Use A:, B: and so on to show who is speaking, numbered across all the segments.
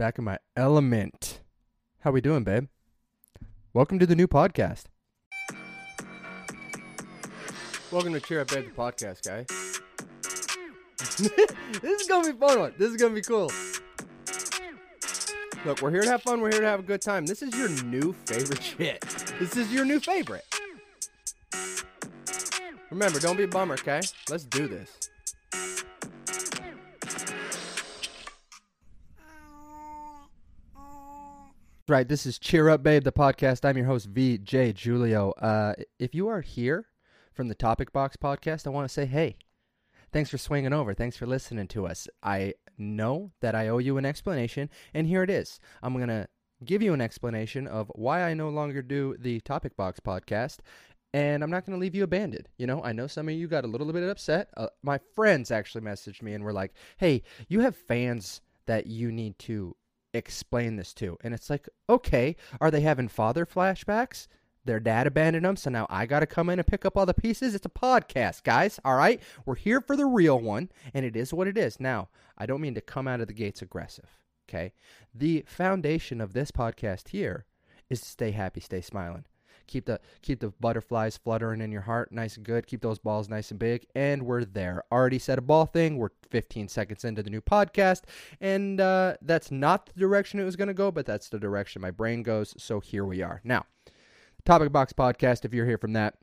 A: back in my element. How we doing, babe? Welcome to the new podcast. Welcome to Cheer Up Babe, the podcast, guy. this is gonna be fun one. This is gonna be cool. Look, we're here to have fun. We're here to have a good time. This is your new favorite shit. This is your new favorite. Remember, don't be a bummer, okay? Let's do this. Right, this is Cheer Up Babe, the podcast. I'm your host, VJ Julio. Uh, if you are here from the Topic Box podcast, I want to say, hey, thanks for swinging over. Thanks for listening to us. I know that I owe you an explanation, and here it is. I'm going to give you an explanation of why I no longer do the Topic Box podcast, and I'm not going to leave you abandoned. You know, I know some of you got a little bit upset. Uh, my friends actually messaged me and were like, hey, you have fans that you need to explain this to. And it's like, okay, are they having father flashbacks? Their dad abandoned them, so now I got to come in and pick up all the pieces. It's a podcast, guys. All right, we're here for the real one, and it is what it is. Now, I don't mean to come out of the gates aggressive. Okay, the foundation of this podcast here is to stay happy, stay smiling keep the keep the butterflies fluttering in your heart nice and good keep those balls nice and big and we're there already said a ball thing we're 15 seconds into the new podcast and uh, that's not the direction it was going to go but that's the direction my brain goes so here we are now topic box podcast if you're here from that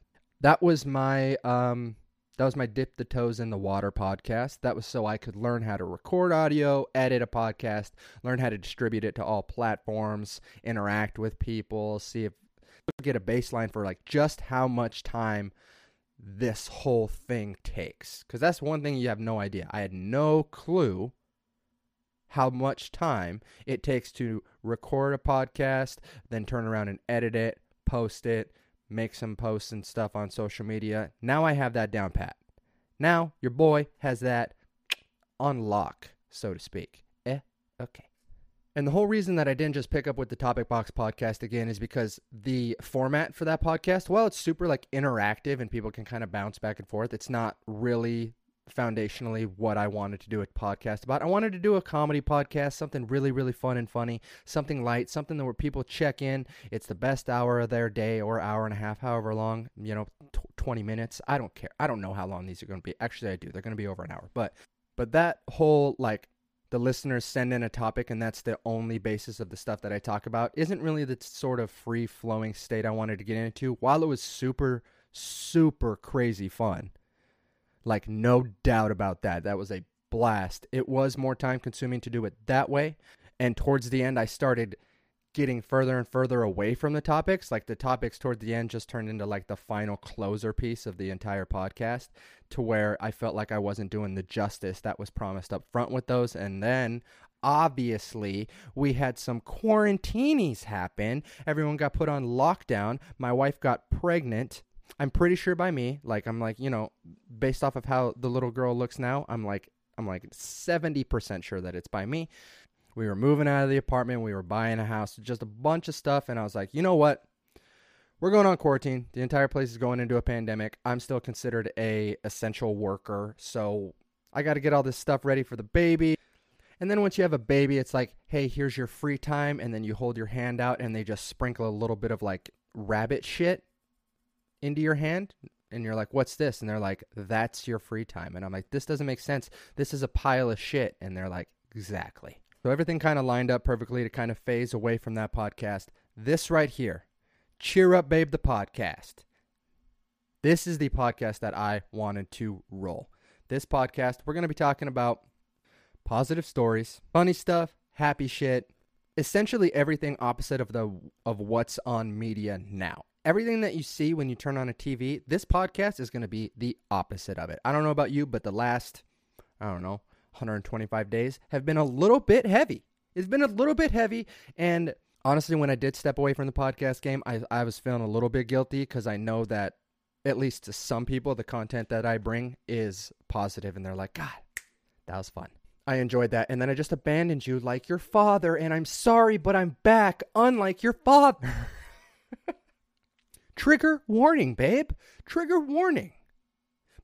A: that was my um that was my dip the toes in the water podcast. That was so I could learn how to record audio, edit a podcast, learn how to distribute it to all platforms, interact with people, see if get a baseline for like just how much time this whole thing takes. Because that's one thing you have no idea. I had no clue how much time it takes to record a podcast then turn around and edit it post it make some posts and stuff on social media. Now i have that down pat. Now your boy has that on lock so to speak. Eh okay and the whole reason that I didn't just pick up with the Topic Box podcast again is because the format for that podcast, while it's super like interactive and people can kind of bounce back and forth. It's not really foundationally what I wanted to do a podcast about. I wanted to do a comedy podcast, something really, really fun and funny, something light, something that where people check in. It's the best hour of their day or hour and a half, however long, you know, t- 20 minutes. I don't care. I don't know how long these are going to be. Actually, I do. They're going to be over an hour. But but that whole like the listeners send in a topic and that's the only basis of the stuff that I talk about isn't really the sort of free flowing state I wanted to get into. While it was super, super crazy fun, like no doubt about that, that was a blast. It was more time consuming to do it that way. And towards the end, I started getting further and further away from the topics. Like the topics toward the end just turned into like the final closer piece of the entire podcast to where I felt like I wasn't doing the justice that was promised up front with those. And then obviously we had some quarantinies happen. Everyone got put on lockdown. My wife got pregnant. I'm pretty sure by me. Like I'm like, you know, based off of how the little girl looks now, I'm like I'm like 70% sure that it's by me. We were moving out of the apartment. We were buying a house, just a bunch of stuff. And I was like, you know what? We're going on quarantine. The entire place is going into a pandemic. I'm still considered a essential worker, so I got to get all this stuff ready for the baby. And then once you have a baby, it's like, hey, here's your free time, and then you hold your hand out, and they just sprinkle a little bit of like rabbit shit into your hand, and you're like, what's this? And they're like, that's your free time. And I'm like, this doesn't make sense. This is a pile of shit. And they're like, exactly. So everything kind of lined up perfectly to kind of phase away from that podcast. This right here, Cheer Up Babe, the podcast. This is the podcast that I wanted to roll. This podcast, we're going to be talking about positive stories, funny stuff, happy shit, essentially everything opposite of the of what's on media now. Everything that you see when you turn on a TV, this podcast is going to be the opposite of it. I don't know about you, but the last I don't know, 125 days have been a little bit heavy. It's been a little bit heavy. And honestly, when I did step away from the podcast game, I, I was feeling a little bit guilty because I know that, at least to some people, the content that I bring is positive and they're like, God, that was fun. I enjoyed that. And then I just abandoned you like your father. And I'm sorry, but I'm back, unlike your father. Trigger warning, babe. Trigger warning.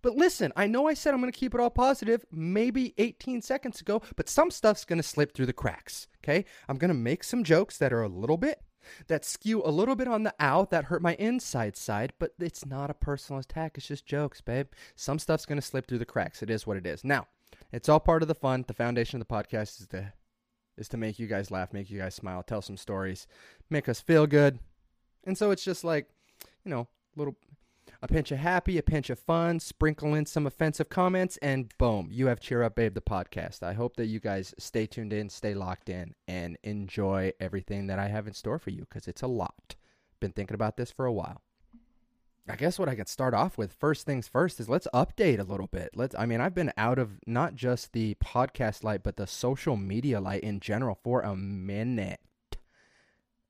A: But listen, I know I said I'm going to keep it all positive maybe 18 seconds ago, but some stuff's going to slip through the cracks. Okay? I'm going to make some jokes that are a little bit that skew a little bit on the out that hurt my inside side, but it's not a personal attack. It's just jokes, babe. Some stuff's going to slip through the cracks. It is what it is. Now, it's all part of the fun. The foundation of the podcast is to is to make you guys laugh, make you guys smile, tell some stories, make us feel good. And so it's just like, you know, little a pinch of happy, a pinch of fun, sprinkle in some offensive comments, and boom, you have Cheer Up Babe, the podcast. I hope that you guys stay tuned in, stay locked in, and enjoy everything that I have in store for you because it's a lot. Been thinking about this for a while. I guess what I could start off with first things first is let's update a little bit. Let's I mean, I've been out of not just the podcast light, but the social media light in general for a minute.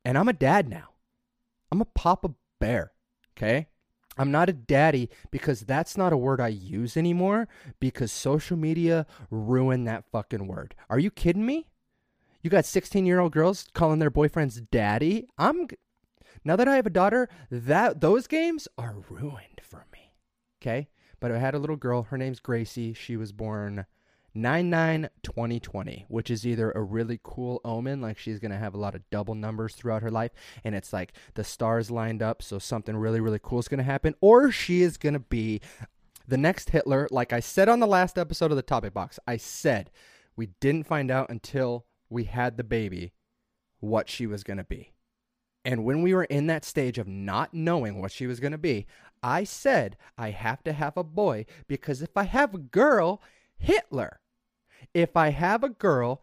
A: And I'm a dad now. I'm a papa bear, okay? I'm not a daddy because that's not a word I use anymore because social media ruined that fucking word. Are you kidding me? You got 16 year old girls calling their boyfriends daddy? I'm now that I have a daughter, that those games are ruined for me. Okay? But I had a little girl, her name's Gracie. She was born 9 9 2020, which is either a really cool omen, like she's going to have a lot of double numbers throughout her life, and it's like the stars lined up, so something really, really cool is going to happen, or she is going to be the next Hitler. Like I said on the last episode of the topic box, I said we didn't find out until we had the baby what she was going to be. And when we were in that stage of not knowing what she was going to be, I said, I have to have a boy because if I have a girl, Hitler if I have a girl,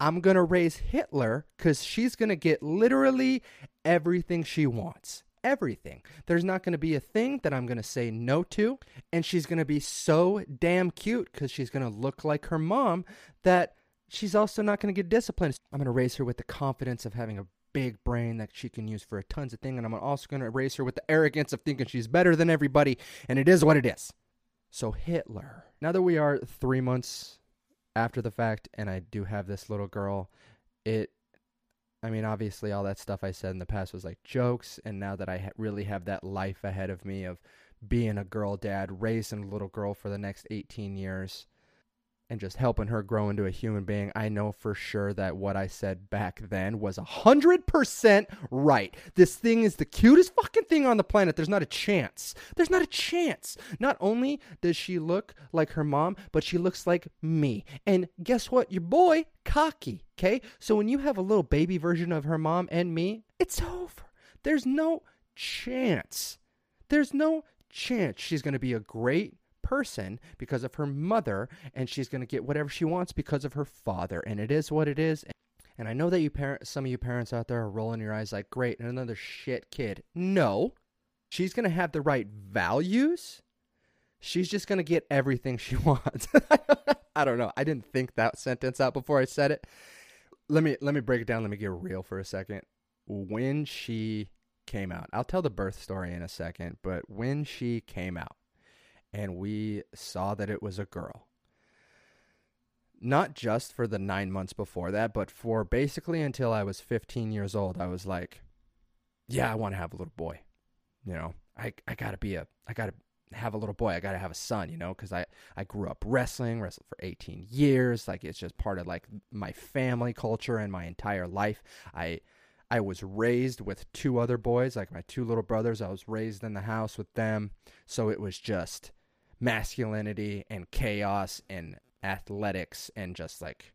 A: I'm going to raise Hitler because she's going to get literally everything she wants. Everything. There's not going to be a thing that I'm going to say no to. And she's going to be so damn cute because she's going to look like her mom that she's also not going to get disciplined. I'm going to raise her with the confidence of having a big brain that she can use for tons of things. And I'm also going to raise her with the arrogance of thinking she's better than everybody. And it is what it is. So, Hitler. Now that we are three months after the fact and I do have this little girl, it I mean, obviously, all that stuff I said in the past was like jokes, and now that I ha- really have that life ahead of me of being a girl dad, raising a little girl for the next 18 years, and just helping her grow into a human being, I know for sure that what I said back then was 100% right. This thing is the cutest fucking thing on the planet. There's not a chance. There's not a chance. Not only does she look like her mom, but she looks like me. And guess what? Your boy, cocky, okay? So when you have a little baby version of her mom and me, it's over. There's no chance. There's no chance she's going to be a great person because of her mother, and she's going to get whatever she wants because of her father. And it is what it is. And I know that you parent, some of you parents out there are rolling your eyes like, great, another shit kid. No, she's going to have the right values. She's just going to get everything she wants. I don't know. I didn't think that sentence out before I said it. Let me let me break it down. Let me get real for a second. When she came out, I'll tell the birth story in a second, but when she came out, and we saw that it was a girl. Not just for the nine months before that, but for basically until I was 15 years old, I was like, yeah, I want to have a little boy. You know, I, I gotta be a, I gotta have a little boy. I gotta have a son, you know, because I, I grew up wrestling, wrestled for 18 years. Like it's just part of like my family culture and my entire life. I, I was raised with two other boys, like my two little brothers. I was raised in the house with them. So it was just, masculinity and chaos and athletics and just like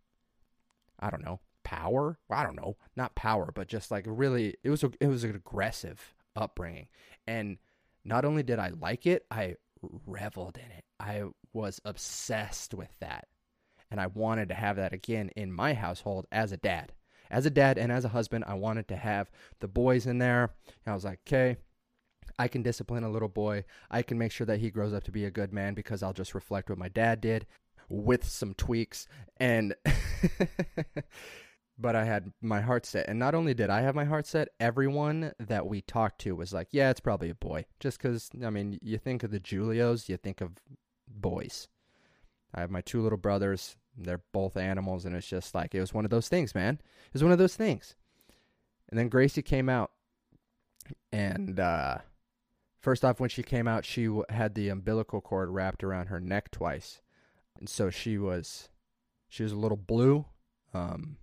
A: I don't know, power. I don't know, not power, but just like really it was a, it was an aggressive upbringing. And not only did I like it, I reveled in it. I was obsessed with that. And I wanted to have that again in my household as a dad. As a dad and as a husband, I wanted to have the boys in there. And I was like, okay, I can discipline a little boy. I can make sure that he grows up to be a good man because I'll just reflect what my dad did with some tweaks. And, but I had my heart set. And not only did I have my heart set, everyone that we talked to was like, yeah, it's probably a boy. Just because, I mean, you think of the Julios, you think of boys. I have my two little brothers. They're both animals. And it's just like, it was one of those things, man. It was one of those things. And then Gracie came out. And, uh, First off, when she came out, she had the umbilical cord wrapped around her neck twice, and so she was she was a little blue. Um,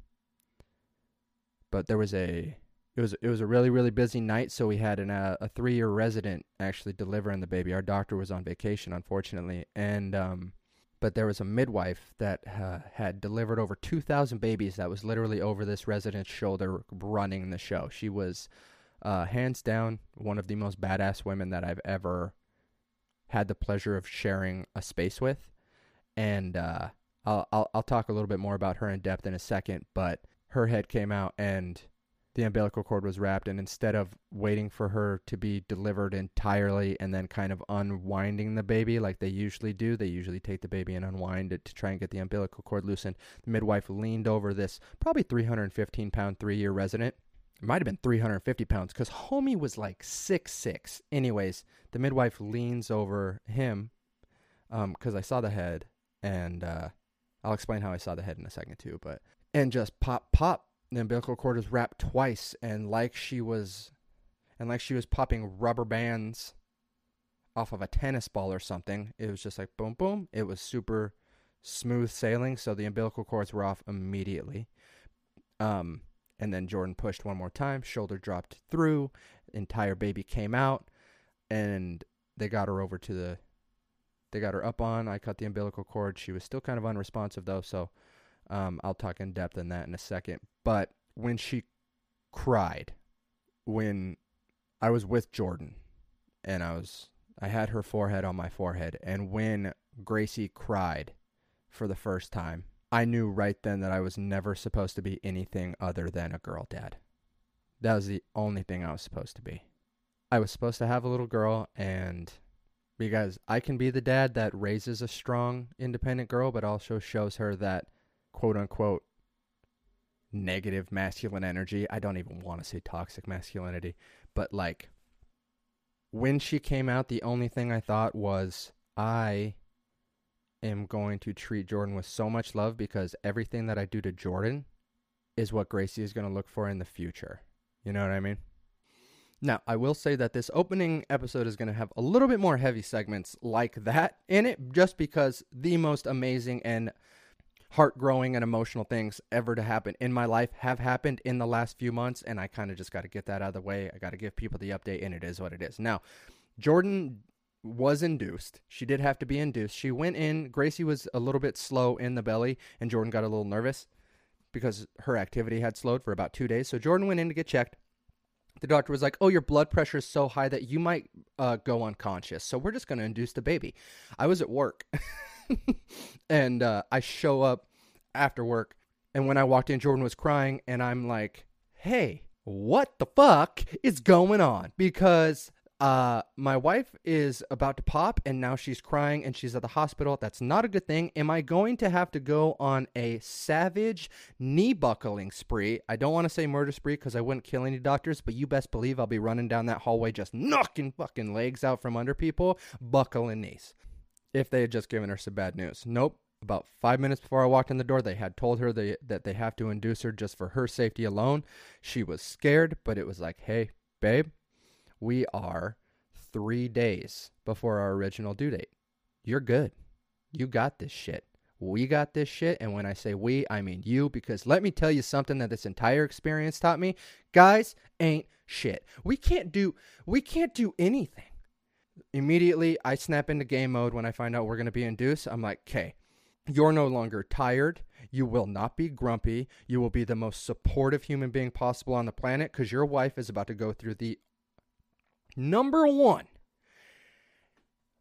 A: but there was a it was it was a really really busy night, so we had an, uh, a three year resident actually delivering the baby. Our doctor was on vacation, unfortunately, and um, but there was a midwife that uh, had delivered over two thousand babies. That was literally over this resident's shoulder, running the show. She was uh, hands down one of the most badass women that I've ever had the pleasure of sharing a space with, and uh, I'll, I'll I'll talk a little bit more about her in depth in a second. But her head came out and the umbilical cord was wrapped and instead of waiting for her to be delivered entirely and then kind of unwinding the baby like they usually do they usually take the baby and unwind it to try and get the umbilical cord loosened the midwife leaned over this probably 315 pound three year resident it might have been 350 pounds because homie was like six six. Anyways the midwife leans over him because um, i saw the head and uh, i'll explain how i saw the head in a second too but and just pop pop the umbilical cord is wrapped twice and like she was and like she was popping rubber bands off of a tennis ball or something it was just like boom boom it was super smooth sailing so the umbilical cords were off immediately. Um and then jordan pushed one more time shoulder dropped through entire baby came out and they got her over to the they got her up on i cut the umbilical cord she was still kind of unresponsive though so um, I'll talk in depth on that in a second. But when she cried, when I was with Jordan and I was I had her forehead on my forehead and when Gracie cried for the first time, I knew right then that I was never supposed to be anything other than a girl dad. That was the only thing I was supposed to be. I was supposed to have a little girl and because I can be the dad that raises a strong independent girl but also shows her that quote unquote negative masculine energy. I don't even want to say toxic masculinity, but like when she came out, the only thing I thought was I am going to treat Jordan with so much love because everything that I do to Jordan is what Gracie is going to look for in the future. You know what I mean? Now, I will say that this opening episode is going to have a little bit more heavy segments like that in it, just because the most amazing and heart growing and emotional things ever to happen in my life have happened in the last few months, and I kind of just got to get that out of the way. I got to give people the update, and it is what it is. Now, Jordan was induced. She did have to be induced. She went in. Gracie was a little bit slow in the belly, and Jordan got a little nervous because her activity had slowed for about two days. So Jordan went in to get checked. The doctor was like, "Oh, your blood pressure is so high that you might uh, go unconscious. So we're just going to induce the baby." I was at work. and uh, I show up after work, and when I walked in, Jordan was crying, and I'm like, "Hey, what the fuck is going on?" Because uh, my wife is about to pop, and now she's crying, and she's at the hospital. That's not a good thing. Am I going to have to go on a savage knee buckling spree? I don't want to say murder spree because I wouldn't kill any doctors, but you best believe I'll be running down that hallway just knocking fucking legs out from under people, buckling knees if they had just given her some bad news. Nope. About five minutes before I walked in the door, they had told her they, that they have to induce her just for her safety alone. She was scared, but it was like, hey, babe, we are three days before our original due date. You're good. You got this shit. We got this shit. And when I say we, I mean you, because let me tell you something that this entire experience taught me. Guys ain't shit. We can't do we can't do anything immediately I snap into game mode when I find out we're to be induced. I'm like, okay, you're no longer tired. You will not be grumpy. You will be the most supportive human being possible on the planet because your wife is about to go through the number one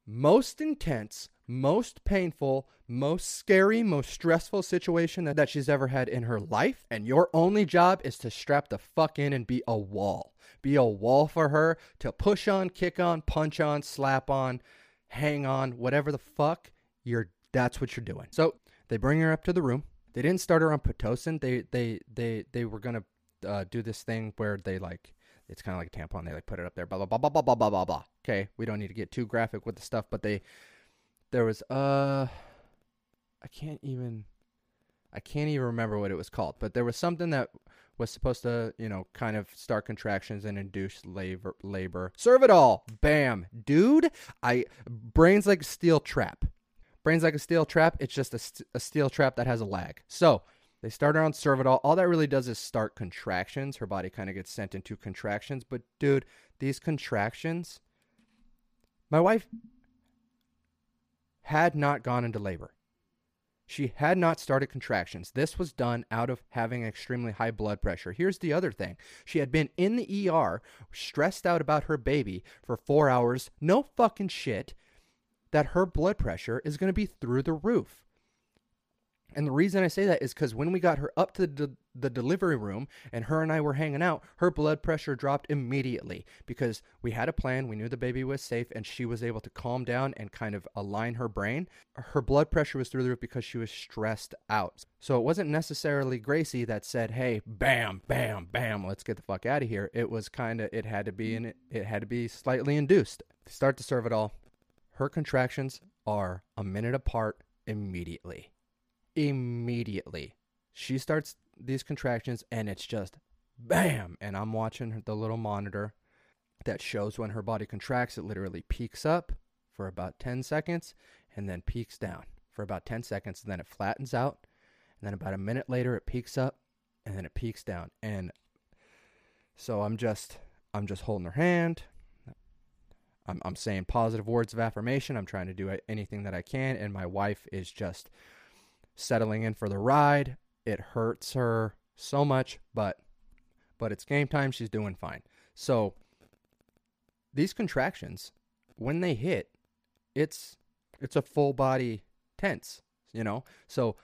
A: most intense, most painful, most scary, most stressful situation that, that she's ever had in her life. And your only job is to strap the fuck in and be a wall be a wall for her to push on, kick on, punch on, slap on, hang on, whatever the fuck. You're that's what you're doing. So they bring her up to the room. They didn't start her on pitocin. They they they they were gonna uh, do this thing where they like it's kind of like a tampon. They like put it up there. Blah blah blah blah blah blah blah blah. Okay, we don't need to get too graphic with the stuff, but they there was uh I can't even I can't even remember what it was called, but there was something that was supposed to, you know, kind of start contractions and induce labor. labor. Cervidil, bam, dude. I brains like a steel trap. Brains like a steel trap. It's just a, st- a steel trap that has a lag. So they start her on Cervidil. All that really does is start contractions. Her body kind of gets sent into contractions. But dude, these contractions, my wife had not gone into labor. She had not started contractions. This was done out of having extremely high blood pressure. Here's the other thing she had been in the ER, stressed out about her baby for four hours. No fucking shit that her blood pressure is going to be through the roof. And the reason I say that is because when we got her up to the, the delivery room and her and I were hanging out, her blood pressure dropped immediately because we had a plan. We knew the baby was safe and she was able to calm down and kind of align her brain. Her blood pressure was through the roof because she was stressed out. So it wasn't necessarily Gracie that said, hey, bam, bam, bam, let's get the fuck out of here. It was kind of, it had to be in it had to be slightly induced. Start to Cervidil. Her contractions are a minute apart immediately immediately. She starts these contractions and it's just bam. And I'm watching the little monitor that shows when her body contracts. It literally peaks up for about 10 seconds and then peaks down for about 10 seconds. And then it flattens out. And then about a minute later, it peaks up and then it peaks down. And so I'm just, I'm just holding her hand. I'm, I'm saying positive words of affirmation. I'm trying to do anything that I can. And my wife is just settling in for the ride. It hurts her so much, but but it's game time. She's doing fine. So these contractions, when they hit, it's it's a full body tense, you know. So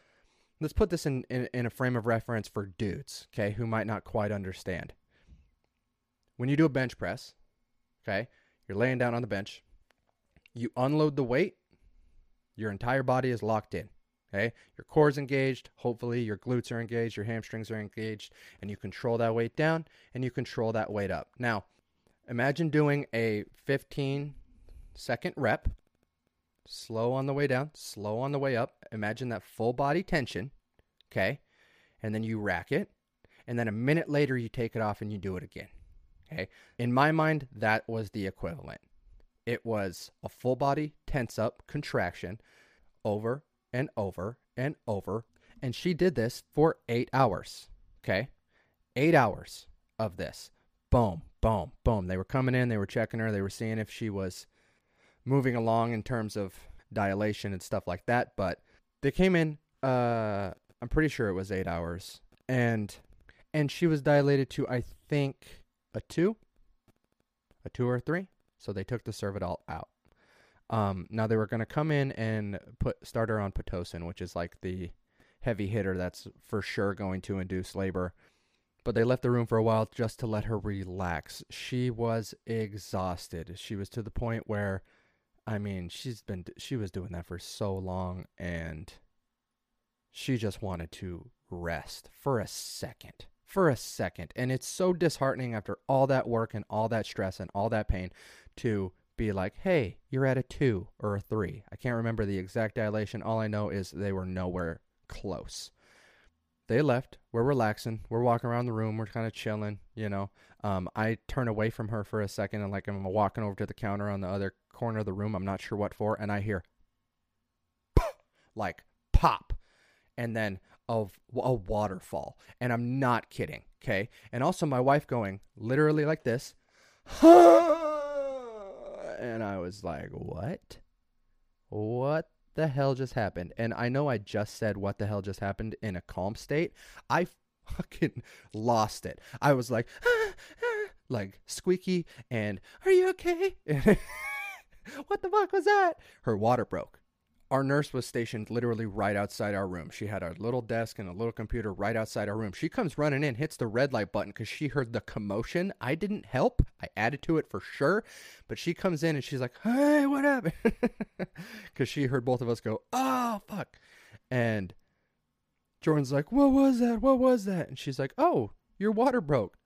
A: let's put this in, in, in a frame of reference for dudes, okay, who might not quite understand. When you do a bench press, okay, you're laying down on the bench, you unload the weight, your entire body is locked in. Okay, your core's engaged. Hopefully, your glutes are engaged, your hamstrings are engaged, and you control that weight down and you control that weight up. Now, imagine doing a 15 second rep, slow on the way down, slow on the way up. Imagine that full body tension. Okay, and then you rack it, and then a minute later, you take it off and you do it again. Okay, in my mind, that was the equivalent. It was a full body tense up contraction over and over and over. And she did this for eight hours. Okay. Eight hours of this. Boom, boom, boom. They were coming in, they were checking her, they were seeing if she was moving along in terms of dilation and stuff like that. But they came in, uh, I'm pretty sure it was eight hours. And and she was dilated to I think a two. A two or three. So they took the Cervidil out. Um, now they were going to come in and put start her on pitocin, which is like the heavy hitter that's for sure going to induce labor. But they left the room for a while just to let her relax. She was exhausted. She was to the point where, I mean, she's been she was doing that for so long, and she just wanted to rest for a second for a second. And it's so disheartening after all that work and all that stress and all that pain to be like, hey, you're at a two or a three. I can't remember the exact dilation. All I know is they were nowhere close. They left. We're relaxing. We're walking around the room. We're kind of chilling, you know. Um, I turn away from her for a second and like I'm walking over to the counter on the other corner of the room. I'm not sure what for. And I hear like pop and then of a waterfall. And I'm not kidding. Okay. And also my wife going literally like this and I was like, "What? What the hell just happened?" And I know I just said what the hell just happened in a calm state. I fucking lost it. I was like, like squeaky and "Are you okay?" what the fuck was that? Her water broke our nurse was stationed literally right outside our room. She had a little desk and a little computer right outside our room. She comes running in, hits the red light button because she heard the commotion. I didn't help. I added to it for sure. But she comes in and she's like, hey, what happened? Because she heard both of us go, oh, fuck. And Jordan's like, what was that? What was that? And she's like, oh, your water broke.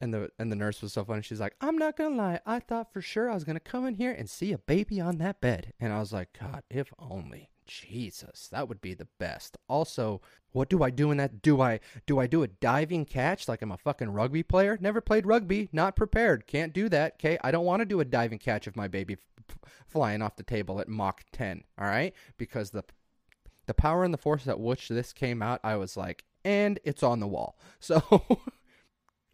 A: And the and the nurse was so funny. She's like, "I'm not gonna lie. I thought for sure I was gonna come in here and see a baby on that bed." And I was like, "God, if only." Jesus, that would be the best. Also, what do I do in that? Do I do I do a diving catch like I'm a fucking rugby player? Never played rugby, not prepared. Can't do that. Okay, I don't want to do a diving catch of my baby f- flying off the table at Mach 10. All right, because the the power and the force at which this came out, I was like, and it's on the wall. So,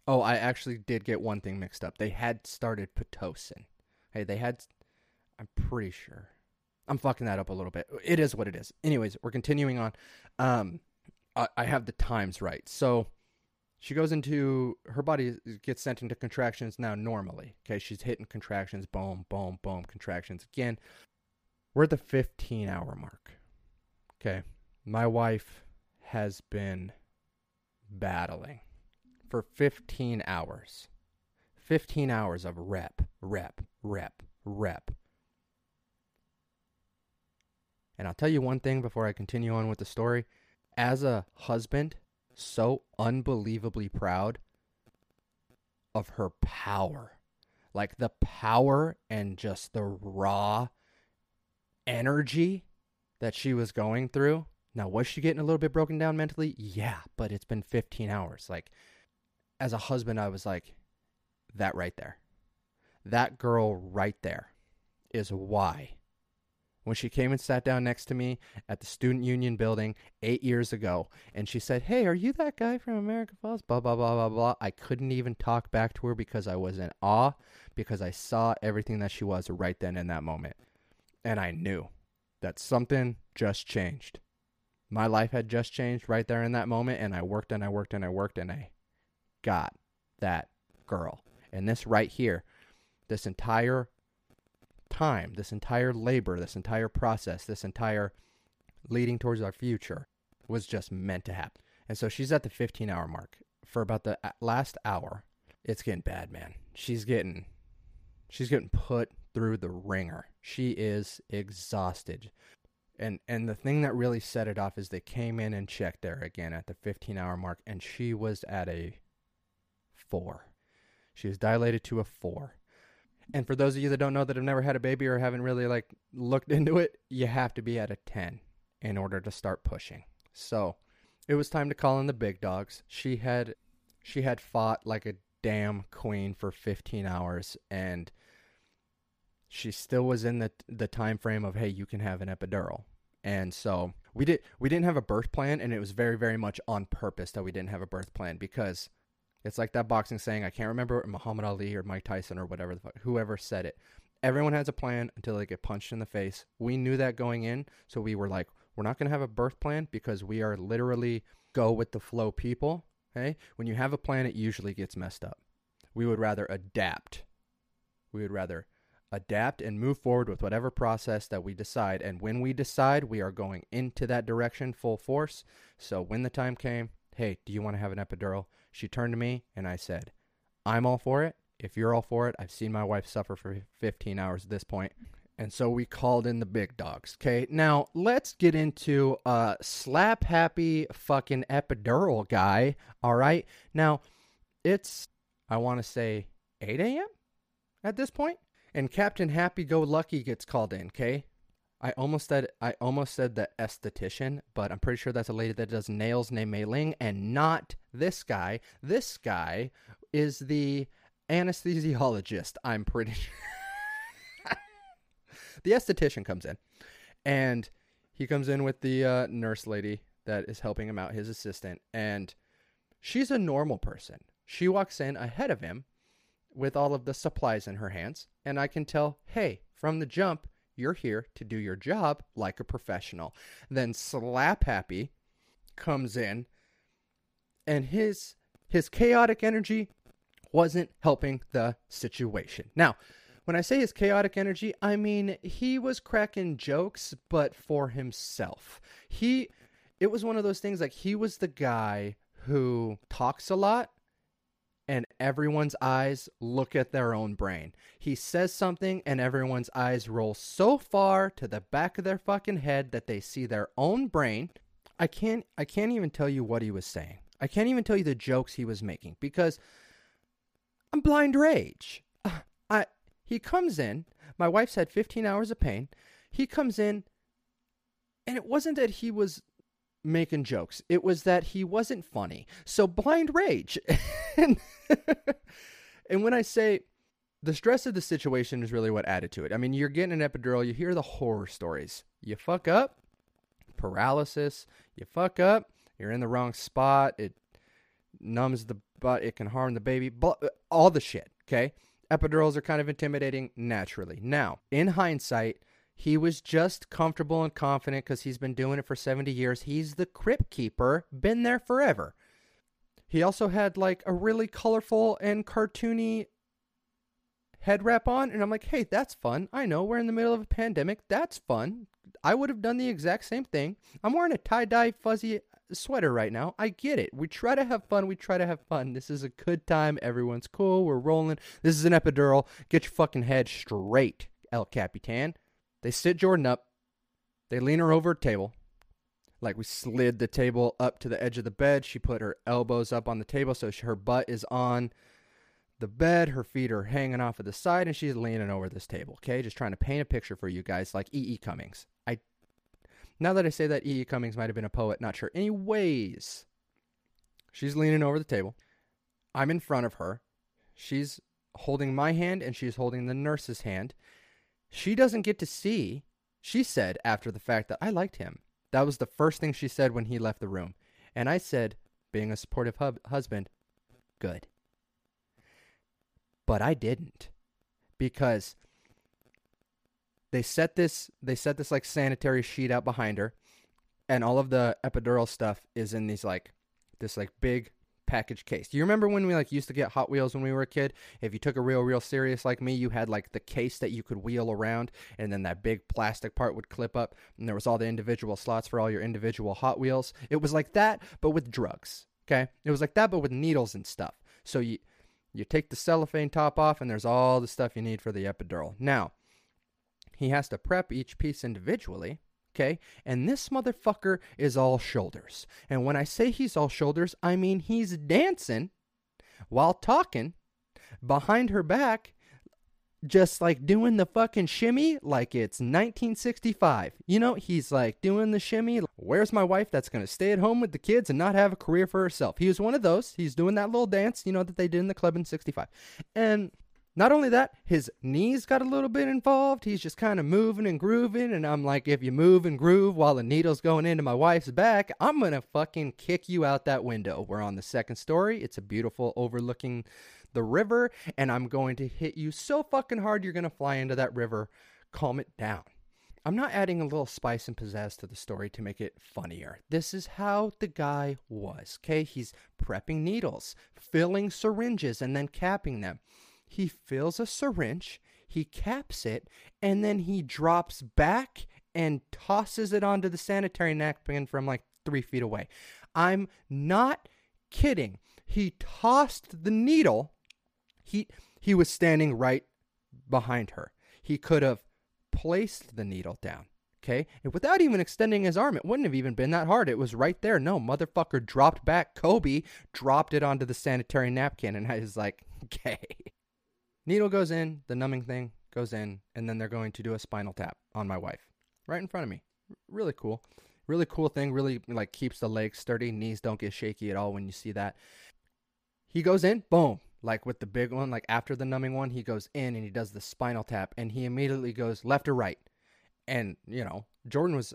A: oh, I actually did get one thing mixed up. They had started Pitocin. Hey, they had, I'm pretty sure. I'm fucking that up a little bit. It is what it is. Anyways, we're continuing on. Um, I, I have the times right. So, she goes into her body gets sent into contractions now normally. Okay, she's hitting contractions, boom, boom, boom, contractions again. We're at the 15 hour mark. Okay, my wife has been battling for 15 hours. 15 hours of rep, rep, rep, rep. And I'll tell you one thing before I continue on with the story. As a husband, so unbelievably proud of her power. Like the power and just the raw energy that she was going through. Now, was she getting a little bit broken down mentally? Yeah, but it's been 15 hours. Like, as a husband, I was like, that right there. That girl right there is why. When she came and sat down next to me at the student union building eight years ago and she said hey are you that guy from American Falls? Blah blah blah blah blah. I couldn't even talk back to her because i was in awe because i saw everything that she was right then in that moment. And i knew that something just changed. My life had just changed right there in that moment and i worked and i worked and i worked and i got that girl and this right here this entire time, this entire labor, this entire process, this entire leading towards our future was just meant to happen. And so she's at the 15 hour mark. For about the uh, last hour, it's getting bad, man. She's getting she's getting put through the ringer. She is exhausted. And and the thing that really set it off is they came in and checked there again at the 15 hour mark and she was at a 4. She was dilated to a 4. And for those of you that don't know that have never had a baby or haven't really like looked into it, you have to be at a 10 in order to start pushing. So, it was time to call in the big dogs. She had she had fought like a damn queen for 15 hours and she still was in the the time frame of hey, you can have an epidural. And so, we did we didn't have a birth plan and it was very very much on purpose that we didn't have a birth plan because it's like that boxing saying, I can't remember Muhammad Ali or Mike Tyson or whatever the fuck, whoever said it. Everyone has a plan until they get punched in the face. We knew that going in, so we were like, we're not going to have a birth plan because we are literally go with the flow people. Okay? When you have a plan, it usually gets messed up. We would rather adapt. We would rather adapt and move forward with whatever process that we decide. And when we decide, we are going into that direction full force. So when the time came, hey, do you want to have an epidural? She turned to me and I said, I'm all for it. If you're all for it, I've seen my wife suffer for 15 hours at this point. And so we called in the big dogs. Okay. Now let's get into uh slap happy fucking epidural guy. All right. Now it's I want to say 8 a.m. at this point, and Captain Happy Go Lucky gets called in. Okay. I almost said I almost said the esthetician, but I'm pretty sure that's a lady that does nails named Mei Ling, and not this guy. This guy is the anesthesiologist. I'm pretty sure. the esthetician comes in, and he comes in with the uh, nurse lady that is helping him out, his assistant, and she's a normal person. She walks in ahead of him with all of the supplies in her hands, and I can tell, hey, from the jump you're here to do your job like a professional. Then Slap Happy comes in and his his chaotic energy wasn't helping the situation. Now, when I say his chaotic energy, I mean he was cracking jokes but for himself. He it was one of those things like he was the guy who talks a lot and everyone's eyes look at their own brain. He says something and everyone's eyes roll so far to the back of their fucking head that they see their own brain. I can't I can't even tell you what he was saying. I can't even tell you the jokes he was making because I'm blind rage. I he comes in, my wife's had 15 hours of pain. He comes in and it wasn't that he was making jokes. It was that he wasn't funny. So blind rage. and, and when I say the stress of the situation is really what added to it. I mean, you're getting an epidural, you hear the horror stories. You fuck up, paralysis. You fuck up, you're in the wrong spot. It numbs the butt. It can harm the baby. Uh, all the shit. Okay. Epidurals are kind of intimidating naturally. Now, in hindsight, he was just comfortable and confident because he's been doing it for 70 years. He's the crypt keeper, been there forever. He also had like a really colorful and cartoony head wrap on. And I'm like, hey, that's fun. I know we're in the middle of a pandemic. That's fun. I would have done the exact same thing. I'm wearing a tie dye fuzzy sweater right now. I get it. We try to have fun. We try to have fun. This is a good time. Everyone's cool. We're rolling. This is an epidural. Get your fucking head straight, El Capitan. They sit Jordan up. They lean her over a table. Like we slid the table up to the edge of the bed. She put her elbows up on the table so she, her butt is on the bed. Her feet are hanging off of the side and she's leaning over this table. Okay. Just trying to paint a picture for you guys like E.E. E. Cummings. I now that I say that, E.E. E. Cummings might have been a poet, not sure. Anyways, she's leaning over the table. I'm in front of her. She's holding my hand and she's holding the nurse's hand. She doesn't get to see, she said after the fact that I liked him. That was the first thing she said when he left the room. And I said, being a supportive hub- husband, good. But I didn't because they set this they set this like sanitary sheet out behind her and all of the epidural stuff is in these like this like big package case. Do you remember when we like used to get Hot Wheels when we were a kid? If you took a real real serious like me, you had like the case that you could wheel around and then that big plastic part would clip up and there was all the individual slots for all your individual Hot Wheels. It was like that but with drugs. Okay? It was like that but with needles and stuff. So you you take the cellophane top off and there's all the stuff you need for the epidural. Now, he has to prep each piece individually. Okay. And this motherfucker is all shoulders. And when I say he's all shoulders, I mean he's dancing while talking behind her back, just like doing the fucking shimmy like it's 1965. You know, he's like doing the shimmy. Where's my wife that's going to stay at home with the kids and not have a career for herself? He was one of those. He's doing that little dance, you know, that they did in the club in 65. And not only that, his knees got a little bit involved. He's just kind of moving and grooving. And I'm like, if you move and groove while the needle's going into my wife's back, I'm going to fucking kick you out that window. We're on the second story. It's a beautiful overlooking the river. And I'm going to hit you so fucking hard, you're going to fly into that river. Calm it down. I'm not adding a little spice and pizzazz to the story to make it funnier. This is how the guy was. Okay. He's prepping needles, filling syringes, and then capping them he fills a syringe, he caps it, and then he drops back and tosses it onto the sanitary napkin from like three feet away. I'm not kidding. He tossed the needle. He he was standing right behind her. He could have placed the needle down. Okay. And without even extending his arm, it wouldn't have even been that hard. It was right there. No, motherfucker dropped back. Kobe dropped it onto the sanitary napkin. And I was like, okay. Needle goes in, the numbing thing goes in, and then they're going to do a spinal tap on my wife right in front of me. Really cool. Really cool thing. Really like keeps the legs sturdy. Knees don't get shaky at all when you see that. He goes in, boom. Like with the big one, like after the numbing one, he goes in and he does the spinal tap and he immediately goes left or right. And, you know, Jordan was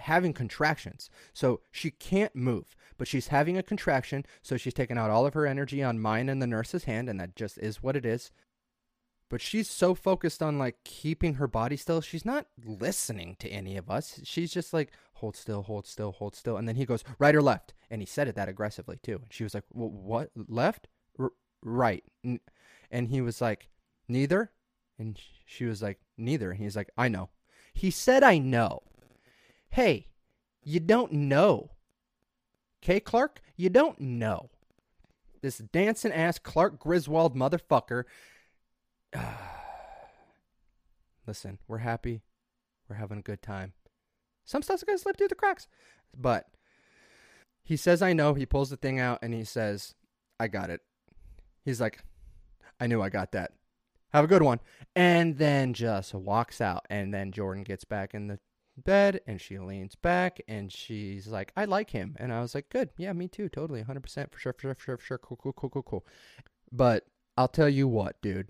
A: having contractions. So she can't move, but she's having a contraction. So she's taking out all of her energy on mine and the nurse's hand, and that just is what it is. But she's so focused on like keeping her body still, she's not listening to any of us. She's just like, hold still, hold still, hold still. And then he goes, right or left? And he said it that aggressively too. And she was like, what? Left? R- right. And he was like, neither. And she was like, neither. And he's like, I know. He said, I know. Hey, you don't know. Okay, Clark? You don't know. This dancing ass Clark Griswold motherfucker. Listen, we're happy. We're having a good time. Some stuff's gonna slip through the cracks. But he says, I know. He pulls the thing out and he says, I got it. He's like, I knew I got that. Have a good one. And then just walks out. And then Jordan gets back in the bed and she leans back and she's like, I like him. And I was like, good. Yeah, me too. Totally. 100% for sure, for sure, for sure, for sure. Cool, cool, cool, cool, cool. But I'll tell you what, dude.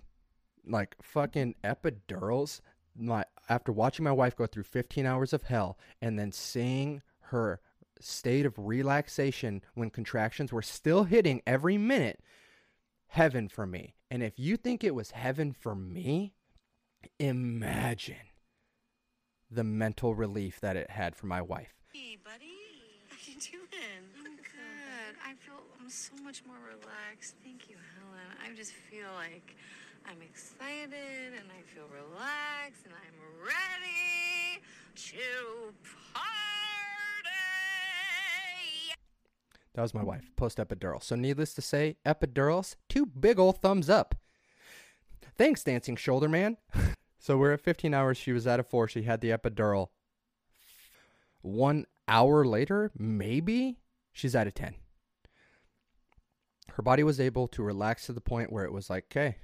A: Like, fucking epidurals, my after watching my wife go through 15 hours of hell and then seeing her state of relaxation when contractions were still hitting every minute, heaven for me. And if you think it was heaven for me, imagine the mental relief that it had for my wife.
B: Hey, buddy. How you doing? I'm good. I feel I'm so much more relaxed. Thank you, Helen. I just feel like I'm excited and I feel relaxed and I'm ready to party.
A: That was my wife, post epidural. So, needless to say, epidurals, two big old thumbs up. Thanks, Dancing Shoulder Man. so, we're at 15 hours. She was at a four. She had the epidural. One hour later, maybe, she's at a 10. Her body was able to relax to the point where it was like, okay,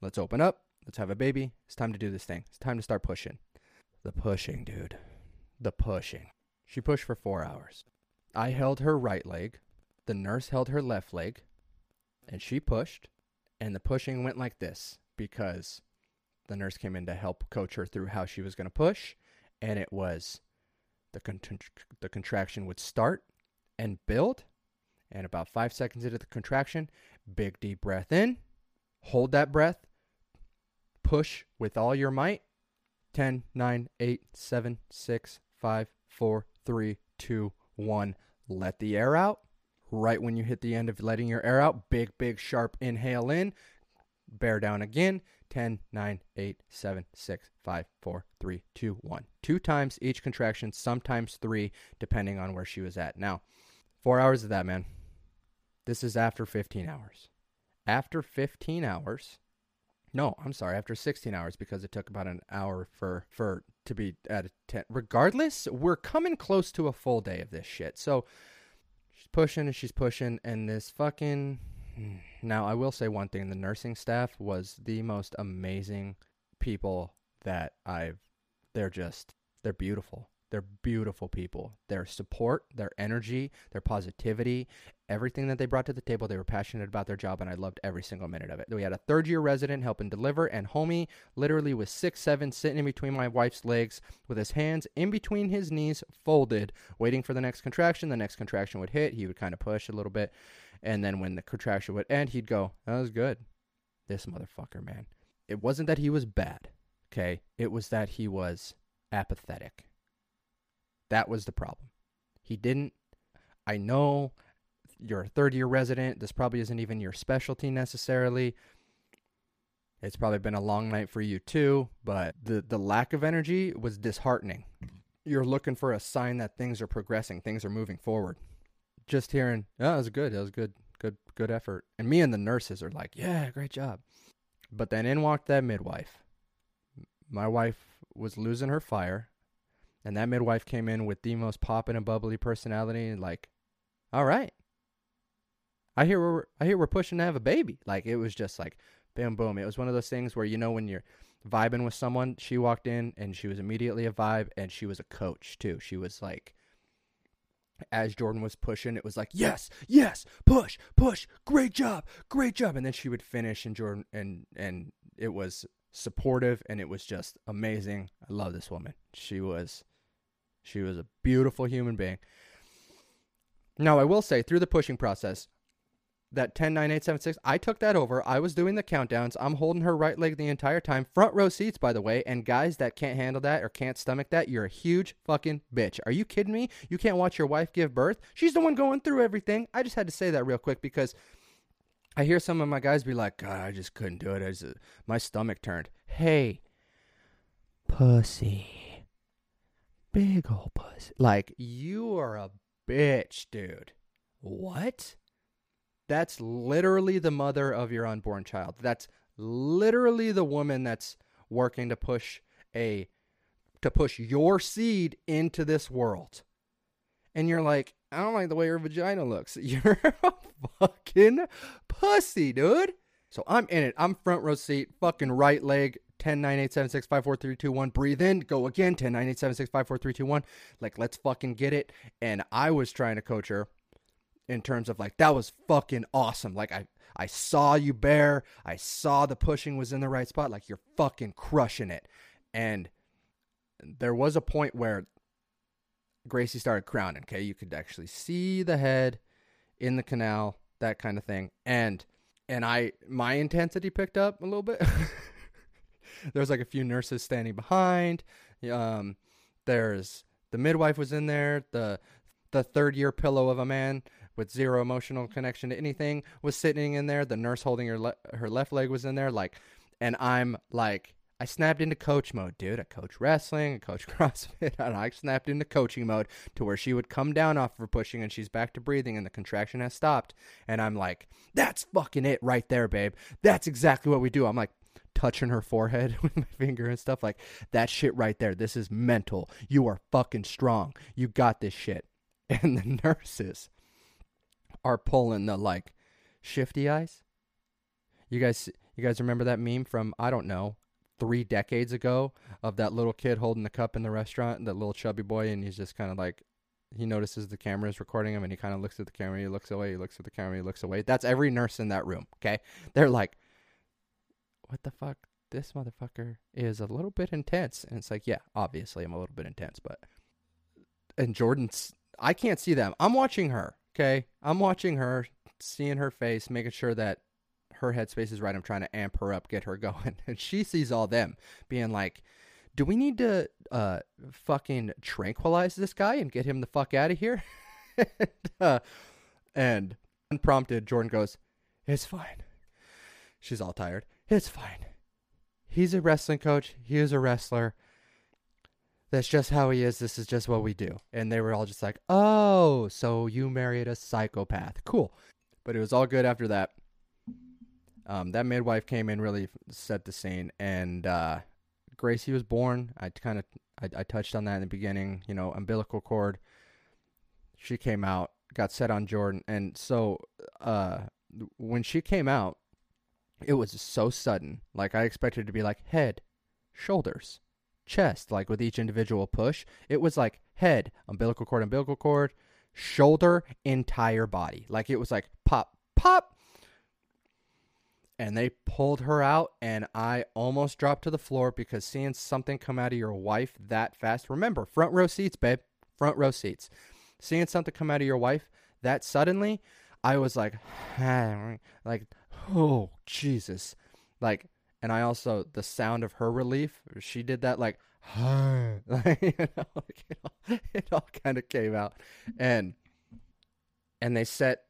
A: let's open up. Let's have a baby. It's time to do this thing. It's time to start pushing. The pushing, dude. The pushing. She pushed for four hours. I held her right leg. The nurse held her left leg. And she pushed. And the pushing went like this because the nurse came in to help coach her through how she was going to push. And it was the, con- the contraction would start and build. And about five seconds into the contraction, big deep breath in. Hold that breath. Push with all your might. 10, 9, 8, 7, 6, 5, 4, 3, 2, 1. Let the air out. Right when you hit the end of letting your air out, big, big, sharp inhale in. Bear down again. 10, 9, 8, 7, 6, 5, 4, 3, 2, 1. Two times each contraction, sometimes three, depending on where she was at. Now, four hours of that, man. This is after 15 hours. After 15 hours, no, I'm sorry, after 16 hours because it took about an hour for for to be at a 10. Regardless, we're coming close to a full day of this shit. So she's pushing and she's pushing and this fucking now I will say one thing, the nursing staff was the most amazing people that I've they're just they're beautiful. They're beautiful people. Their support, their energy, their positivity, everything that they brought to the table, they were passionate about their job, and I loved every single minute of it. We had a third year resident helping deliver, and homie literally was six seven, sitting in between my wife's legs with his hands in between his knees, folded, waiting for the next contraction. The next contraction would hit. He would kind of push a little bit, and then when the contraction would end, he'd go, "That was good." This motherfucker, man. It wasn't that he was bad, okay? It was that he was apathetic. That was the problem. He didn't. I know you're a third year resident. This probably isn't even your specialty necessarily. It's probably been a long night for you too, but the, the lack of energy was disheartening. You're looking for a sign that things are progressing, things are moving forward. Just hearing, oh, that was good, It was good, good, good effort. And me and the nurses are like, yeah, great job. But then in walked that midwife. My wife was losing her fire and that midwife came in with the most poppin' and bubbly personality and like, all right. I hear we're I hear we're pushing to have a baby. Like it was just like boom boom. It was one of those things where you know when you're vibing with someone, she walked in and she was immediately a vibe and she was a coach too. She was like as Jordan was pushing, it was like, yes, yes, push, push, great job, great job. And then she would finish and Jordan and and it was supportive and it was just amazing. I love this woman. She was she was a beautiful human being. Now, I will say through the pushing process, that 10 9 8 7 6 i took that over. I was doing the countdowns. I'm holding her right leg the entire time. Front row seats by the way and guys that can't handle that or can't stomach that you're a huge fucking bitch. Are you kidding me? You can't watch your wife give birth? She's the one going through everything. I just had to say that real quick because i hear some of my guys be like god i just couldn't do it. I just, my stomach turned. Hey pussy. Big old pussy. Like you are a bitch dude. What that's literally the mother of your unborn child. That's literally the woman that's working to push a to push your seed into this world. And you're like, I don't like the way her vagina looks. You're a fucking pussy, dude. So I'm in it. I'm front row seat, fucking right leg, 10, 9, 8, 7, 6, 5, 4, 3, 2, 1. Breathe in, go again, 10, 9, 8, 7, 6, 5, 4, 3, 2, 1. Like, let's fucking get it. And I was trying to coach her in terms of like that was fucking awesome. Like I I saw you bear. I saw the pushing was in the right spot. Like you're fucking crushing it. And there was a point where Gracie started crowning. Okay, you could actually see the head in the canal, that kind of thing. And and I my intensity picked up a little bit. there's like a few nurses standing behind. Um, there's the midwife was in there. The the third year pillow of a man with zero emotional connection to anything was sitting in there. The nurse holding her le- her left leg was in there. Like, and I'm like, I snapped into coach mode, dude. I coach wrestling, I coach CrossFit, and I snapped into coaching mode to where she would come down off of her pushing and she's back to breathing and the contraction has stopped. And I'm like, that's fucking it right there, babe. That's exactly what we do. I'm like, touching her forehead with my finger and stuff like that shit right there. This is mental. You are fucking strong. You got this shit. And the nurses are pulling the like shifty eyes. You guys you guys remember that meme from I don't know, 3 decades ago of that little kid holding the cup in the restaurant, that little chubby boy and he's just kind of like he notices the camera is recording him and he kind of looks at the camera, he looks away, he looks at the camera, he looks away. That's every nurse in that room, okay? They're like what the fuck? This motherfucker is a little bit intense. And it's like, yeah, obviously I'm a little bit intense, but. And Jordan's, I can't see them. I'm watching her, okay? I'm watching her, seeing her face, making sure that her headspace is right. I'm trying to amp her up, get her going. And she sees all them being like, do we need to uh, fucking tranquilize this guy and get him the fuck out of here? and, uh, and unprompted, Jordan goes, it's fine. She's all tired. It's fine. He's a wrestling coach. He is a wrestler. That's just how he is. This is just what we do. And they were all just like, oh, so you married a psychopath. Cool. But it was all good after that. Um, that midwife came in, really set the scene. And uh, Gracie was born. I kind of I, I touched on that in the beginning. You know, umbilical cord. She came out, got set on Jordan. And so uh, when she came out, it was so sudden. Like I expected to be like head, shoulders, chest, like with each individual push. It was like head, umbilical cord, umbilical cord, shoulder, entire body. Like it was like pop, pop. And they pulled her out, and I almost dropped to the floor because seeing something come out of your wife that fast. Remember, front row seats, babe. Front row seats. Seeing something come out of your wife that suddenly, I was like, like oh Jesus, like, and I also the sound of her relief. She did that like, like you know, like it all, all kind of came out, and and they set.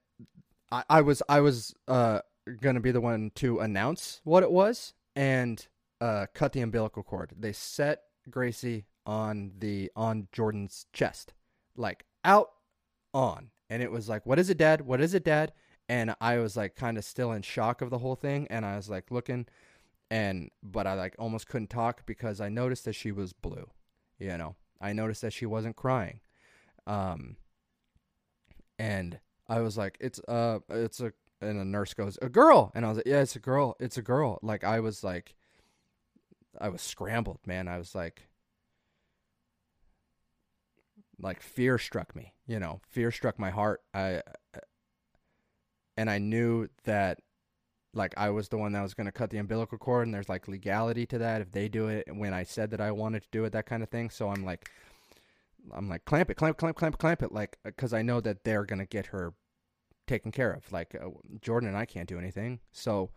A: I, I was I was uh gonna be the one to announce what it was and uh cut the umbilical cord. They set Gracie on the on Jordan's chest, like out on, and it was like, "What is it, Dad? What is it, Dad?" and I was like kind of still in shock of the whole thing and I was like looking and but I like almost couldn't talk because I noticed that she was blue. You know, I noticed that she wasn't crying. Um and I was like it's uh it's a and a nurse goes, "A girl." And I was like, "Yeah, it's a girl. It's a girl." Like I was like I was scrambled, man. I was like like fear struck me, you know. Fear struck my heart. I and I knew that like I was the one that was going to cut the umbilical cord and there's like legality to that if they do it when I said that I wanted to do it that kind of thing so I'm like I'm like clamp it clamp clamp clamp clamp it like cuz I know that they're going to get her taken care of like uh, Jordan and I can't do anything so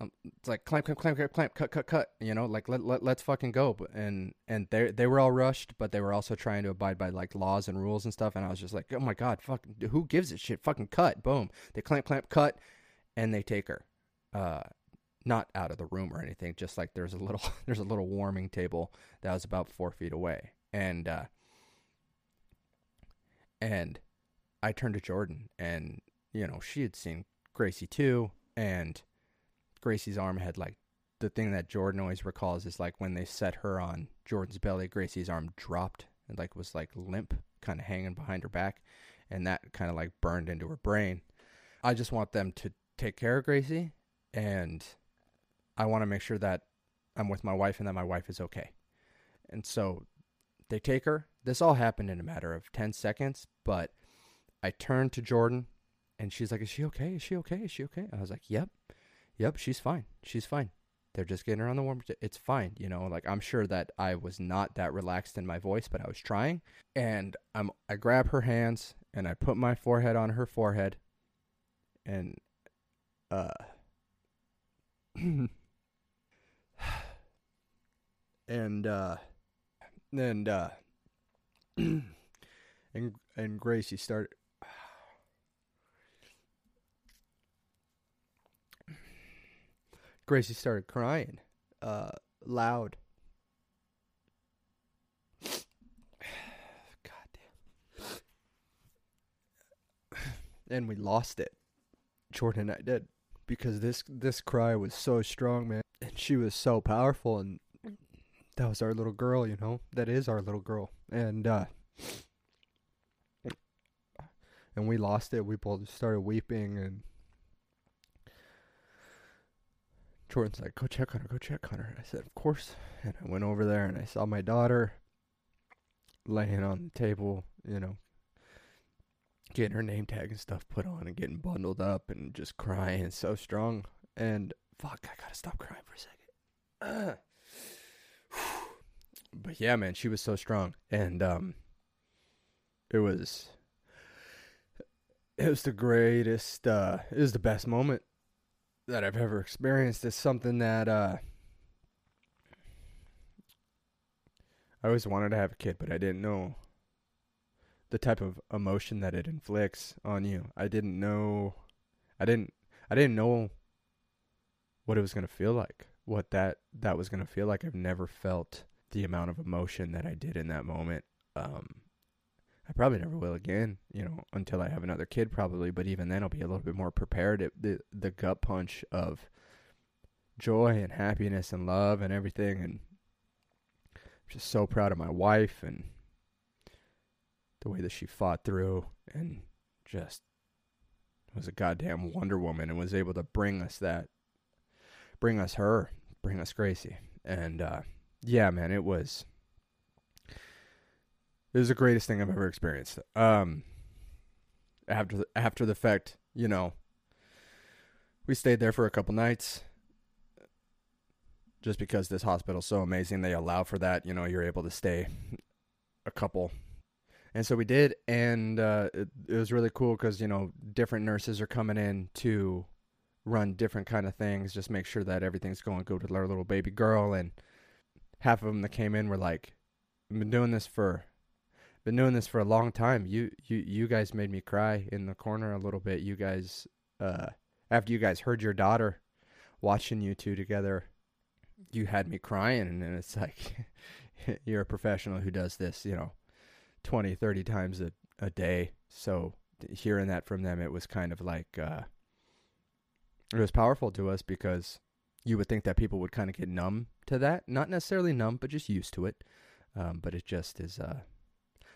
A: um, it's like clamp, clamp, clamp, clamp, clamp, cut, cut, cut. You know, like let let let's fucking go. And and they they were all rushed, but they were also trying to abide by like laws and rules and stuff. And I was just like, oh my god, fuck, who gives a shit? Fucking cut, boom. They clamp, clamp, cut, and they take her. Uh, not out of the room or anything. Just like there's a little there's a little warming table that was about four feet away, and uh, and I turned to Jordan, and you know she had seen Gracie too, and Gracie's arm had like the thing that Jordan always recalls is like when they set her on Jordan's belly, Gracie's arm dropped and like was like limp, kind of hanging behind her back, and that kind of like burned into her brain. I just want them to take care of Gracie, and I want to make sure that I'm with my wife and that my wife is okay. And so they take her. This all happened in a matter of 10 seconds, but I turned to Jordan and she's like, Is she okay? Is she okay? Is she okay? I was like, Yep. Yep, she's fine. She's fine. They're just getting her on the warm. It's fine, you know. Like I'm sure that I was not that relaxed in my voice, but I was trying. And I'm I grab her hands and I put my forehead on her forehead, and uh, and uh, and uh, and and Gracie started. Gracie started crying, uh, loud. God damn. And we lost it. Jordan and I did because this this cry was so strong, man, and she was so powerful, and that was our little girl, you know. That is our little girl, and uh, and we lost it. We both started weeping, and Jordan's like, "Go check on her. Go check on her." I said, "Of course." And I went over there, and I saw my daughter laying on the table, you know, getting her name tag and stuff put on and getting bundled up and just crying so strong. And fuck, I gotta stop crying for a second. but yeah, man, she was so strong, and um, it was it was the greatest. Uh, it was the best moment that I've ever experienced. It's something that uh, I always wanted to have a kid, but I didn't know the type of emotion that it inflicts on you. I didn't know I didn't I didn't know what it was going to feel like. What that that was going to feel like. I've never felt the amount of emotion that I did in that moment. Um I probably never will again, you know, until I have another kid probably, but even then I'll be a little bit more prepared. It, the the gut punch of joy and happiness and love and everything and I'm just so proud of my wife and the way that she fought through and just was a goddamn Wonder Woman and was able to bring us that, bring us her, bring us Gracie. And uh, yeah, man, it was. It was the greatest thing I've ever experienced. Um, after the, after the fact, you know, we stayed there for a couple nights. Just because this hospital's so amazing, they allow for that. You know, you're able to stay a couple and so we did, and uh, it, it was really cool because you know different nurses are coming in to run different kind of things, just make sure that everything's going good with our little baby girl. And half of them that came in were like, "I've been doing this for, been doing this for a long time. You you you guys made me cry in the corner a little bit. You guys, uh, after you guys heard your daughter watching you two together." You had me crying, and it's like you're a professional who does this, you know, 20, 30 times a, a day. So hearing that from them, it was kind of like, uh, it was powerful to us because you would think that people would kind of get numb to that. Not necessarily numb, but just used to it. Um, but it just is, uh,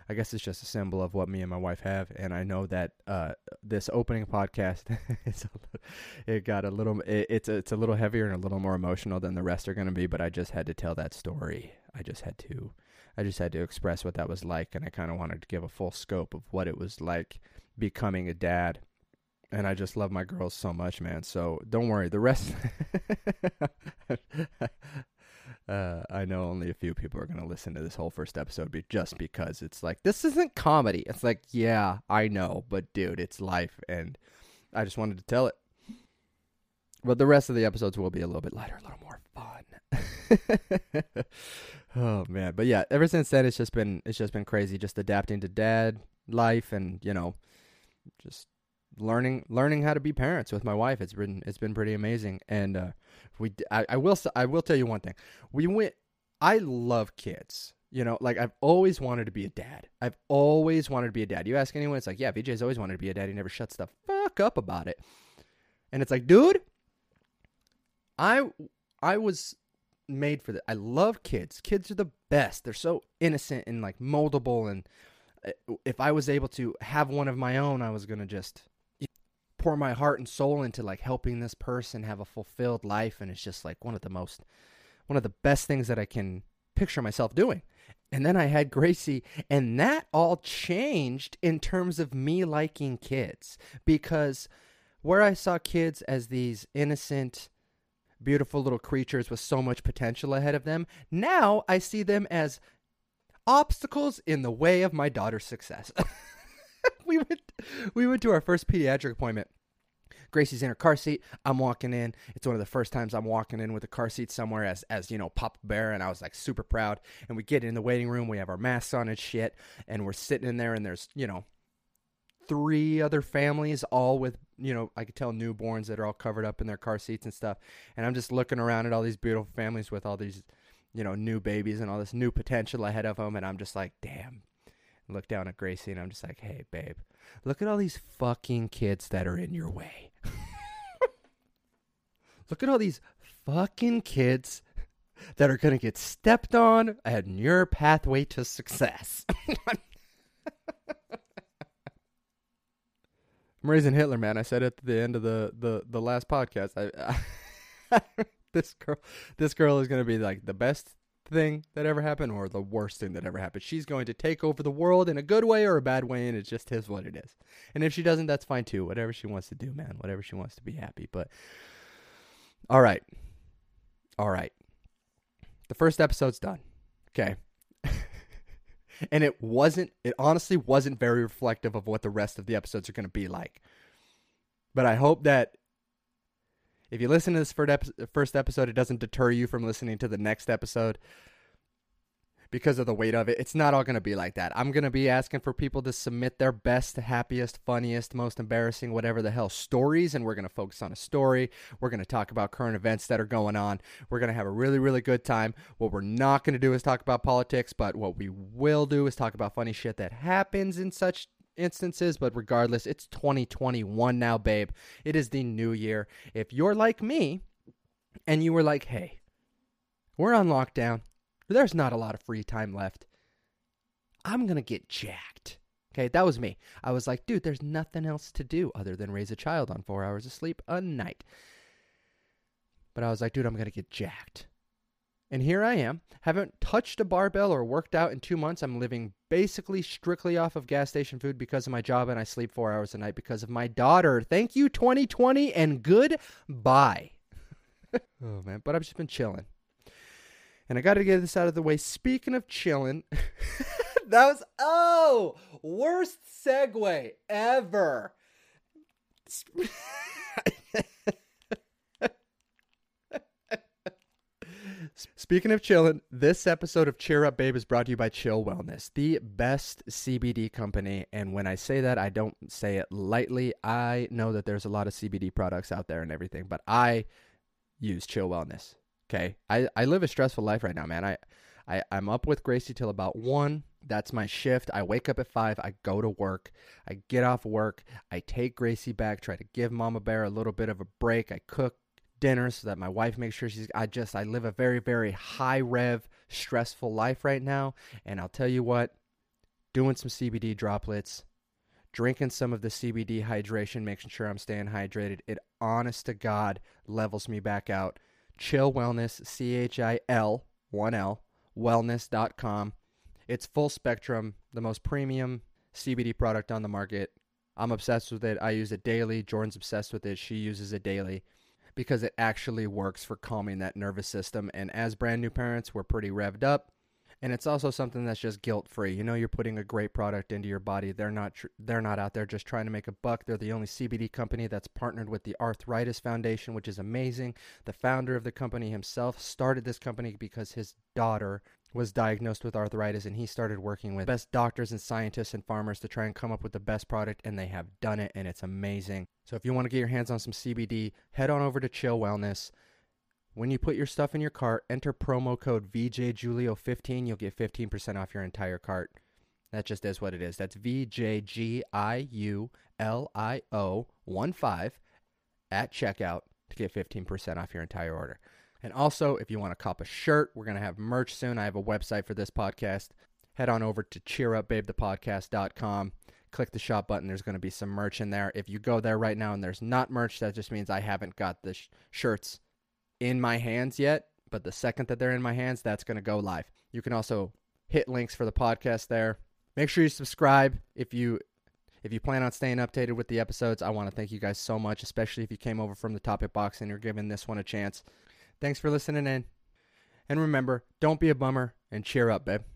A: I guess it's just a symbol of what me and my wife have. And I know that, uh, this opening podcast, it's a, it got a little, it, it's, a, it's a little heavier and a little more emotional than the rest are going to be, but I just had to tell that story. I just had to, I just had to express what that was like, and I kind of wanted to give a full scope of what it was like becoming a dad. And I just love my girls so much, man. So don't worry. The rest, uh, I know only a few people are going to listen to this whole first episode be just because it's like, this isn't comedy. It's like, yeah, I know, but dude, it's life. And I just wanted to tell it. But the rest of the episodes will be a little bit lighter, a little more fun. oh man, but yeah, ever since then it's just been it's just been crazy just adapting to dad life and, you know, just learning learning how to be parents with my wife. It's been it's been pretty amazing. And uh we I, I will I will tell you one thing. We went I love kids. You know, like I've always wanted to be a dad. I've always wanted to be a dad. You ask anyone, it's like, yeah, VJ's always wanted to be a dad. He never shuts the fuck up about it. And it's like, dude, I I was made for that. I love kids. Kids are the best. They're so innocent and like moldable. And uh, if I was able to have one of my own, I was gonna just pour my heart and soul into like helping this person have a fulfilled life. And it's just like one of the most, one of the best things that I can picture myself doing. And then I had Gracie, and that all changed in terms of me liking kids because where I saw kids as these innocent, beautiful little creatures with so much potential ahead of them, now I see them as obstacles in the way of my daughter's success. we went we went to our first pediatric appointment. Gracie's in her car seat. I'm walking in. It's one of the first times I'm walking in with a car seat somewhere as as you know Pop Bear, and I was like super proud. And we get in the waiting room. We have our masks on and shit, and we're sitting in there, and there's you know three other families, all with, you know, I could tell newborns that are all covered up in their car seats and stuff. And I'm just looking around at all these beautiful families with all these, you know, new babies and all this new potential ahead of them. And I'm just like, damn. look down at Gracie and I'm just like, hey, babe, look at all these fucking kids that are in your way. look at all these fucking kids that are going to get stepped on and your pathway to success. I'm raising Hitler, man. I said at the end of the the, the last podcast. I, I this girl, this girl is gonna be like the best thing that ever happened or the worst thing that ever happened. She's going to take over the world in a good way or a bad way, and it just is what it is. And if she doesn't, that's fine too. Whatever she wants to do, man. Whatever she wants to be happy. But all right, all right. The first episode's done. Okay and it wasn't it honestly wasn't very reflective of what the rest of the episodes are going to be like. But i hope that if you listen to this first episode it doesn't deter you from listening to the next episode because of the weight of it. It's not all going to be like that. I'm going to be asking for people to submit their best, happiest, funniest, most embarrassing, whatever the hell stories, and we're going to focus on a story. We're going to talk about current events that are going on. We're going to have a really, really good time. What we're not going to do is talk about politics, but what we will do is talk about funny shit that happens in such instances, but regardless, it's 2021 now, babe. It is the new year. If you're like me and you were like, hey, we're on lockdown, there's not a lot of free time left. I'm going to get jacked. Okay, that was me. I was like, dude, there's nothing else to do other than raise a child on four hours of sleep a night. But I was like, dude, I'm going to get jacked. And here I am. Haven't touched a barbell or worked out in two months. I'm living basically strictly off of gas station food because of my job, and I sleep four hours a night because of my daughter. Thank you, 2020, and goodbye. oh, man. But I've just been chilling. And I got to get this out of the way. Speaking of chilling, that was, oh, worst segue ever. Speaking of chilling, this episode of Cheer Up Babe is brought to you by Chill Wellness, the best CBD company. And when I say that, I don't say it lightly. I know that there's a lot of CBD products out there and everything, but I use Chill Wellness. Okay. I, I live a stressful life right now, man. I, I, I'm up with Gracie till about one. That's my shift. I wake up at five. I go to work. I get off work. I take Gracie back, try to give Mama Bear a little bit of a break. I cook dinner so that my wife makes sure she's I just I live a very, very high rev, stressful life right now. And I'll tell you what, doing some CBD droplets, drinking some of the CBD hydration, making sure I'm staying hydrated, it honest to God levels me back out Chill Wellness, C H I L, 1L, wellness.com. It's full spectrum, the most premium CBD product on the market. I'm obsessed with it. I use it daily. Jordan's obsessed with it. She uses it daily because it actually works for calming that nervous system. And as brand new parents, we're pretty revved up and it's also something that's just guilt free. You know, you're putting a great product into your body. They're not tr- they're not out there just trying to make a buck. They're the only CBD company that's partnered with the Arthritis Foundation, which is amazing. The founder of the company himself started this company because his daughter was diagnosed with arthritis and he started working with best doctors and scientists and farmers to try and come up with the best product and they have done it and it's amazing. So if you want to get your hands on some CBD, head on over to Chill Wellness. When you put your stuff in your cart, enter promo code VJJulio15. You'll get 15% off your entire cart. That just is what it is. That's VJGIULIO15 at checkout to get 15% off your entire order. And also, if you want to cop a shirt, we're going to have merch soon. I have a website for this podcast. Head on over to cheerupbabethepodcast.com. Click the shop button. There's going to be some merch in there. If you go there right now and there's not merch, that just means I haven't got the sh- shirts in my hands yet, but the second that they're in my hands, that's going to go live. You can also hit links for the podcast there. Make sure you subscribe if you if you plan on staying updated with the episodes. I want to thank you guys so much, especially if you came over from the topic box and you're giving this one a chance. Thanks for listening in. And remember, don't be a bummer and cheer up, babe.